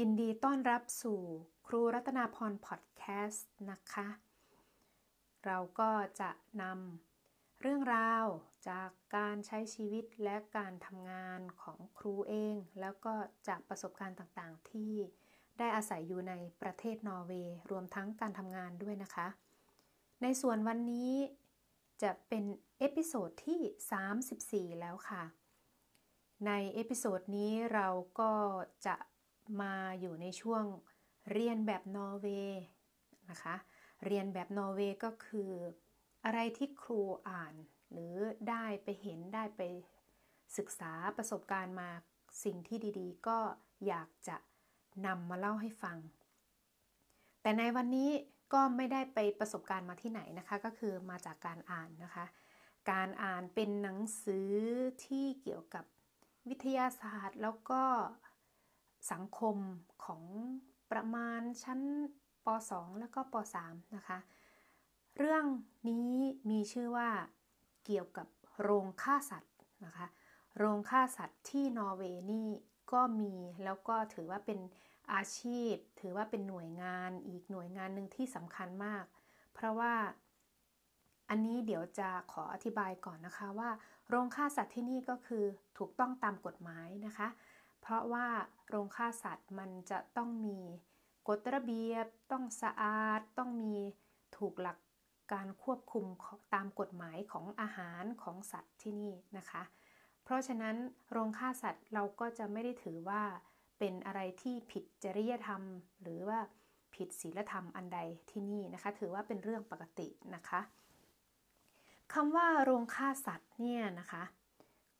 ยินดีต้อนรับสู่ครูรัตนาพรพอดแคสต์นะคะ เราก็จะนำเรื่องราวจากการใช้ชีวิตและการทำงานของครูเอง แล้วก็จากประสบการณ์ต่างๆ ที่ได้อาศัยอยู่ในประเทศนอร์เวย์รวมทั้งการทำงานด้วยนะคะ ในส่วนวันนี้จะเป็น episode ที่ 34 แล้วค่ะ ใน episode นี้เราก็จะ มาอยู่ในช่วงเรียนแบบนอร์เวย์นะคะ เรียนแบบนอร์เวย์ก็คืออะไรที่ครูอ่าน หรือได้ไปเห็นได้ไปศึกษาประสบการณ์มาสิ่งที่ดีๆ ก็อยากจะนำมาเล่าให้ฟัง แต่ในวันนี้ก็ไม่ได้ไปประสบการณ์มาที่ไหนนะคะ ก็คือมาจากการอ่านนะคะ การอ่านเป็นหนังสือที่เกี่ยวกับวิทยาศาสตร์แล้วก็ สังคมของประมาณชั้นป .2 แล้วก็ป .3 นะคะ เรื่องนี้มีชื่อว่าเกี่ยวกับโรงฆ่าสัตว์นะคะ โรงฆ่าสัตว์ที่นอร์เวย์นี่ก็มีแล้วก็ถือว่าเป็นอาชีพ ถือว่าเป็นหน่วยงานอีกหน่วยงานหนึ่งที่สำคัญมาก เพราะว่าอันนี้เดี๋ยวจะขออธิบายก่อนนะคะว่า โรงฆ่าสัตว์ที่นี่ก็คือถูกต้องตามกฎหมายนะคะ เพราะว่าโรงฆ่าสัตว์มันจะต้องมีกฎระเบียบ ต้องสะอาด ต้องมีถูกหลักการควบคุมตามกฎหมายของอาหารของสัตว์ที่นี่นะคะ เพราะฉะนั้นโรงฆ่าสัตว์เราก็จะไม่ได้ถือว่าเป็นอะไรที่ผิดจริยธรรม หรือว่าผิดศีลธรรมอันใดที่นี่นะคะ ถือว่าเป็นเรื่องปกตินะคะคำว่าโรงฆ่าสัตว์เนี่ยนะคะ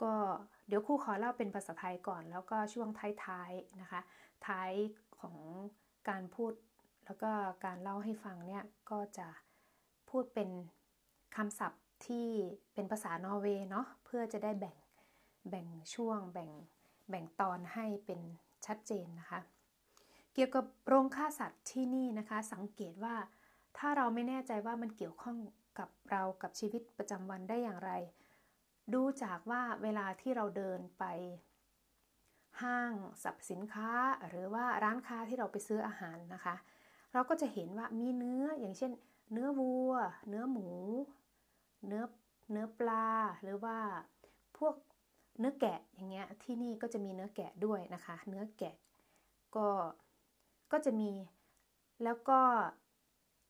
ก็เดี๋ยวครูขอเล่าเป็นภาษาไทยก่อน แล้วก็ช่วงท้ายๆนะคะ ท้ายของการพูดแล้วก็การเล่าให้ฟังเนี่ยก็จะพูดเป็นคำศัพท์ที่เป็นภาษานอร์เวย์เนาะเพื่อจะได้แบ่งแบ่งช่วงแบ่งแบ่งตอนให้เป็นชัดเจนนะคะ เกี่ยวกับโรงฆ่าสัตว์ที่นี่นะคะ สังเกตว่าถ้าเราไม่แน่ใจว่ามันเกี่ยวข้องกับเรากับชีวิตประจำวันได้อย่างไร ดูจากว่าเวลาที่เราเดินไป ห้างสรรพสินค้าหรือว่าร้านค้าที่เราไปซื้ออาหารนะคะ เราก็จะเห็นว่ามีเนื้ออย่างเช่น เนื้อวัว เนื้อหมู เนื้อเนื้อปลาหรือว่าพวกเนื้อแกะอย่างเงี้ยที่นี่ก็จะมีเนื้อแกะด้วยนะคะ เนื้อแกะก็ก็จะมีแล้วก็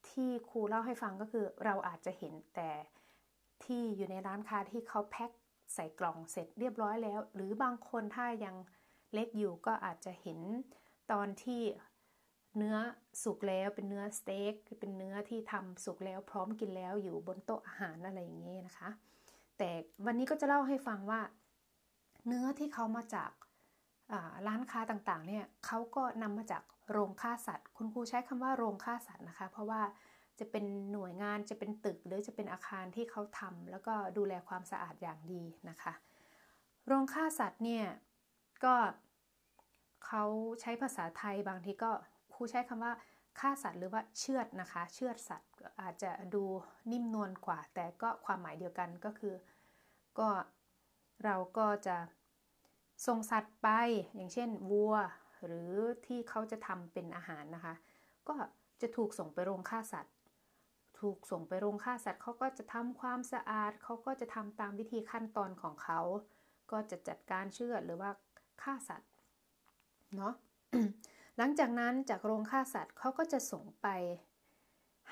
ที่ครูเล่าให้ฟังก็คือเราอาจจะเห็นแต่ ที่อยู่ในร้านค้าที่เขาแพ็คใส่กล่องเสร็จเรียบร้อยแล้ว หรือบางคนถ้ายังเล็กอยู่ก็อาจจะเห็นตอนที่เนื้อสุกแล้วเป็นเนื้อสเต็กเป็นเนื้อที่ทำสุกแล้วพร้อมกินแล้วอยู่บนโต๊ะอาหารอะไรอย่างเงี้ยนะคะ แต่วันนี้ก็จะเล่าให้ฟังว่า เนื้อที่เขามาจากร้านค้าต่างๆเนี่ยเขาก็นำมาจากโรงฆ่าสัตว์ คุณครูใช้คำว่าโรงฆ่าสัตว์นะคะ เพราะว่า จะเป็นหน่วยงานจะเป็นตึกหรือจะเป็นอาคารที่เขาทำแล้วก็ดูแลความสะอาดอย่างดีนะคะ โรงฆ่าสัตว์เนี่ยก็เขาใช้ภาษาไทยบางทีก็ครูใช้คำว่าฆ่าสัตว์หรือว่าเชือดนะคะ เชือดสัตว์อาจจะดูนิ่มนวลกว่า แต่ก็ความหมายเดียวกันก็คือ ก็เราก็จะส่งสัตว์ไป อย่างเช่นวัว หรือที่เขาจะทำเป็นอาหารนะคะ ก็จะถูกส่งไปโรงฆ่าสัตว์ ถูกส่งไปโรงฆ่าสัตว์เขาก็จะทำความสะอาดเขาก็จะทำตามวิธีขั้นตอนของเขา ก็จะจัดการเชือดหรือว่าฆ่าสัตว์เนาะหลังจากนั้นจากโรงฆ่าสัตว์เขาก็จะส่งไป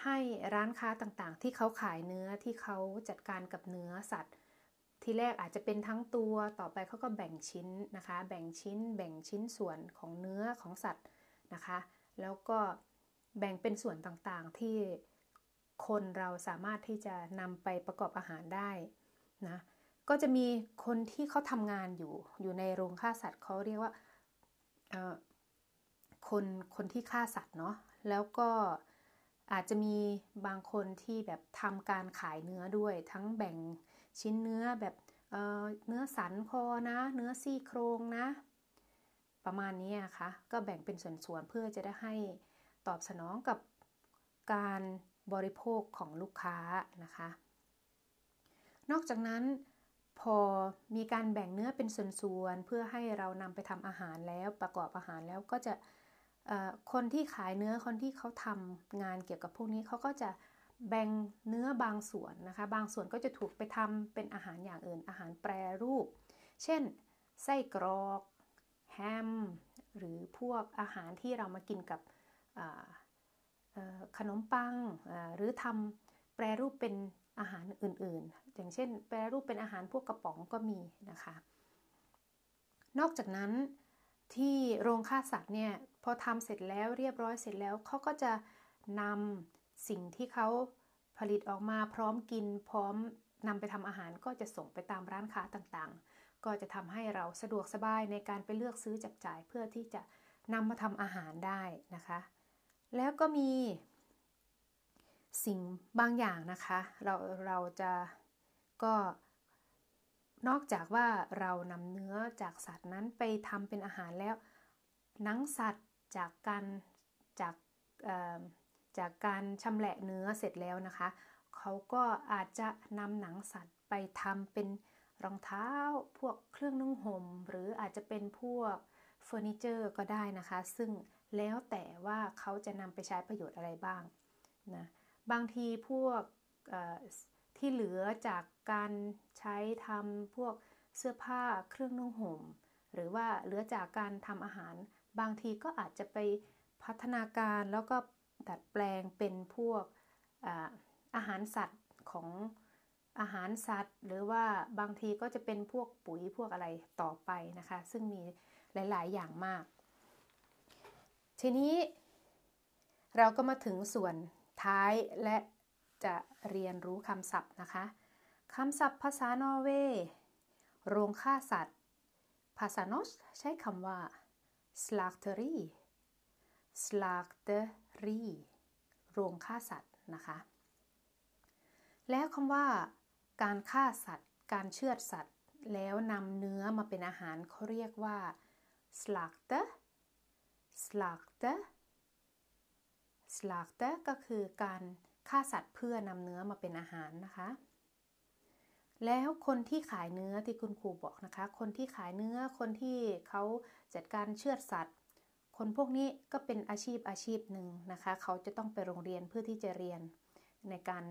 ให้ร้านค้าต่างๆ ที่เขาขายเนื้อที่เขาจัดการกับเนื้อสัตว์ ทีแรกอาจจะเป็นทั้งตัวต่อไปเขาก็แบ่งชิ้นนะคะ แบ่งชิ้น แบ่งชิ้นส่วนของเนื้อของสัตว์นะคะ แล้วก็แบ่งเป็นส่วนต่างๆที่ คนเราสามารถที่จะนำไปประกอบอาหารได้นะก็จะมีคนที่เขาทำงานอยู่อยู่ในโรงฆ่าสัตว์เขาเรียกว่าคนคนที่ฆ่าสัตว์เนาะแล้วก็อาจจะมีบางคนที่แบบทำการขายเนื้อด้วย ทั้งแบ่งชิ้นเนื้อแบบเเนื้อสันคอนะ เนื้อซี่โครงนะ ประมาณนี้นะคะก็แบ่งเป็นส่วนๆเพื่อจะได้ให้ตอบสนองกับการ บริโภคของลูกค้านะคะ นอกจากนั้นพอมีการแบ่งเนื้อเป็นส่วนๆเพื่อให้เรานำไปทำอาหารแล้วประกอบอาหารแล้วก็จะคนที่ขายเนื้อคนที่เขาทำงานเกี่ยวกับพวกนี้เขาก็จะแบ่งเนื้อบางส่วนนะคะ บางส่วนก็จะถูกไปทำเป็นอาหารอย่างอื่น อาหารแปรรูป เช่น ไส้กรอก แฮม หรือพวกอาหารที่เรามากินกับ ขนมปังหรือทำแปรรูปเป็นอาหารอื่นๆ อย่างเช่น แปรรูปเป็นอาหารพวกกระป๋องก็มีนะคะ นอกจากนั้นที่โรงฆ่าสัตว์เนี่ยพอทำเสร็จแล้วเรียบร้อยเสร็จแล้วเขาก็จะนำสิ่งที่เขาผลิตออกมาพร้อมกินพร้อมนำไปทำอาหารก็จะส่งไปตามร้านค้าต่างๆ ก็จะทำให้เราสะดวกสบายในการไปเลือกซื้อจับจ่ายเพื่อที่จะนำมาทำอาหารได้นะคะ แล้วก็มีสิ่งบางอย่างนะคะ เราเราจะก็นอกจากว่าเรานำเนื้อจากสัตว์นั้นไปทำเป็นอาหารแล้วหนังสัตว์จากการจากจากการชำแหละเนื้อเสร็จแล้วนะคะ เขาก็อาจจะนำหนังสัตว์ไปทำเป็นรองเท้าพวกเครื่องนุ่งห่ม หรืออาจจะเป็นพวกเฟอร์นิเจอร์ก็ได้นะคะ ซึ่ง แล้วแต่ว่าเขาจะนำไปใช้ประโยชน์อะไรบ้างนะบางทีพวกที่เหลือจากการใช้ทำพวกเสื้อผ้าเครื่องนุ่งห่ม หรือว่าเหลือจากการทำอาหาร บางทีก็อาจจะไปพัฒนาการแล้วก็ดัดแปลงเป็นพวกอาอาหารสัตว์ของอาหารสัตว์ หรือว่าบางทีก็จะเป็นพวกปุ๋ยพวกอะไรต่อไปนะคะ ซึ่งมีหลาย ๆ อย่างมาก ทีนี้เราก็มาถึงส่วนท้ายและจะเรียนรู้คำศัพท์นะคะคำศัพท์ภาษานอร์เวย์โรงฆ่าสัตว์ ภาษานอสใช้คำว่า slakteri slakteri โรงฆ่าสัตว์นะคะ แล้วคำว่า การฆ่าสัตว์ การเชือดสัตว์ แล้วนำเนื้อมาเป็นอาหารเขาเรียกว่า slakte slakte slakte ก็คือการฆ่าสัตว์เพื่อนำเนื้อมาเป็นอาหารนะคะ แล้วคนที่ขายเนื้อที่คุณครูบอกนะคะ คนที่ขายเนื้อคนที่เขาจัดการเชือดสัตว์ คนพวกนี้ก็เป็นอาชีพอาชีพหนึ่งนะคะ เขาจะต้องไปโรงเรียนเพื่อที่จะเรียนในการ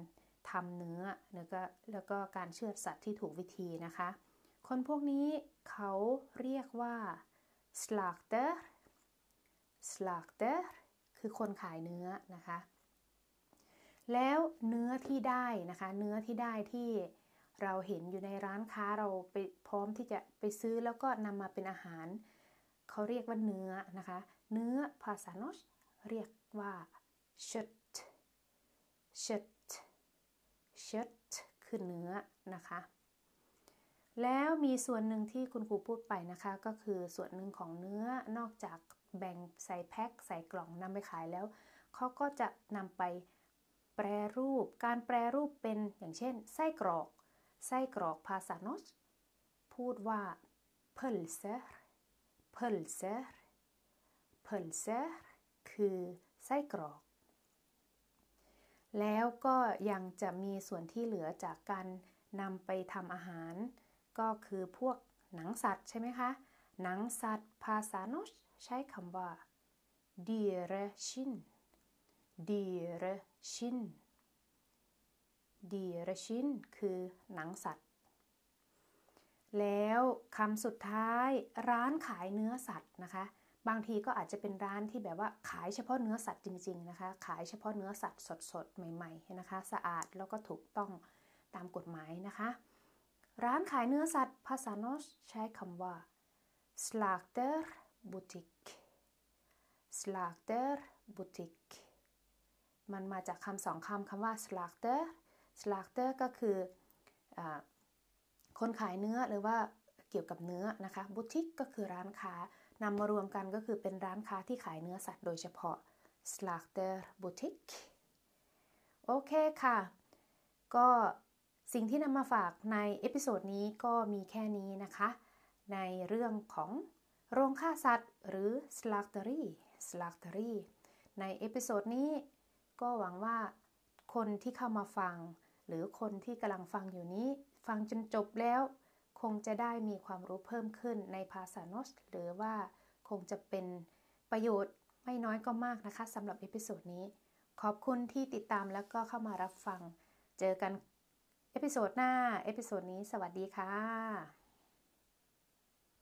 ทำเนื้อแล้วก็แล้วก็การเชือดสัตว์ที่ถูกวิธีนะคะ คนพวกนี้เขาเรียกว่า slakter slakter คือคนขายเนื้อนะคะ แล้วเนื้อที่ได้นะคะ เนื้อที่ได้ที่เราเห็นอยู่ในร้านค้าเราไปพร้อมที่จะไปซื้อแล้วก็นำมาเป็นอาหาร เขาเรียกว่าเนื้อนะคะ เนื้อภาษาโนชเรียกว่าเชตเชตเชตคือเนื้อนะคะ แล้วมีส่วนหนึ่งที่คุณครูพูดไปนะคะ ก็คือส่วนหนึ่งของเนื้อนอกจาก แบ่งใส่แพ็คใส่กล่องนำไปขายแล้วเขาก็จะนำไปแปรรูป การแปรรูปเป็นอย่างเช่น ไส้กรอก ไส้กรอกภาษาโนสพูดว่า pölser pölser pölser คือไส้กรอก แล้วก็ยังจะมีส่วนที่เหลือจากการนำไปทำอาหาร ก็คือพวกหนังสัตว์ใช่ไหมคะ หนังสัตว์ภาษาโนส ใช้คำว่า d i r e s h i n d i r e s h i n d i r e s h i n คือหนังสัตว์ แล้วคำสุดท้ายร้านขายเนื้อสัตว์นะคะ บางทีก็อาจจะเป็นร้านที่แบบว่าขายเฉพาะเนื้อสัตว์จริง ๆนะคะ ขายเฉพาะเนื้อสัตว์สดๆ ใหม่ๆนะคะ สะอาดแล้วก็ถูกต้องตามกฎหมายนะคะ ร้านขายเนื้อสัตว์ภาษาโนสใช้คำว่า slakter butik slakter butik มันมาจากคำสองคำคำว่า slakter slakter ก็คืออคนขายเนื้อหรือว่าเกี่ยวกับเนื้อนะคะ butik ก็คือร้านค้านำมารวมกันก็คือเป็นร้านค้าที่ขายเนื้อสัตว์โดยเฉพาะ slakter butik โอเคค่ะ ก็สิ่งที่นำมาฝากใน episode นี้ก็มีแค่นี้นะคะ ในเรื่องของโรงฆ่าสัตว์หรือ slaughterry slaughterry ในเอพิโซดนี้ก็หวังว่าคนที่เข้ามาฟัง หรือคนที่กำลังฟังอยู่นี้ ฟังจนจบแล้ว คงจะได้มีความรู้เพิ่มขึ้นในภาษา norsk หรือว่าคงจะเป็นประโยชน์ไม่น้อยก็มากนะคะสำหรับ episode นี้ ขอบคุณที่ติดตามแล้วก็เข้ามารับฟัง เจอกัน episode หน้า episode นี้สวัสดีค่ะ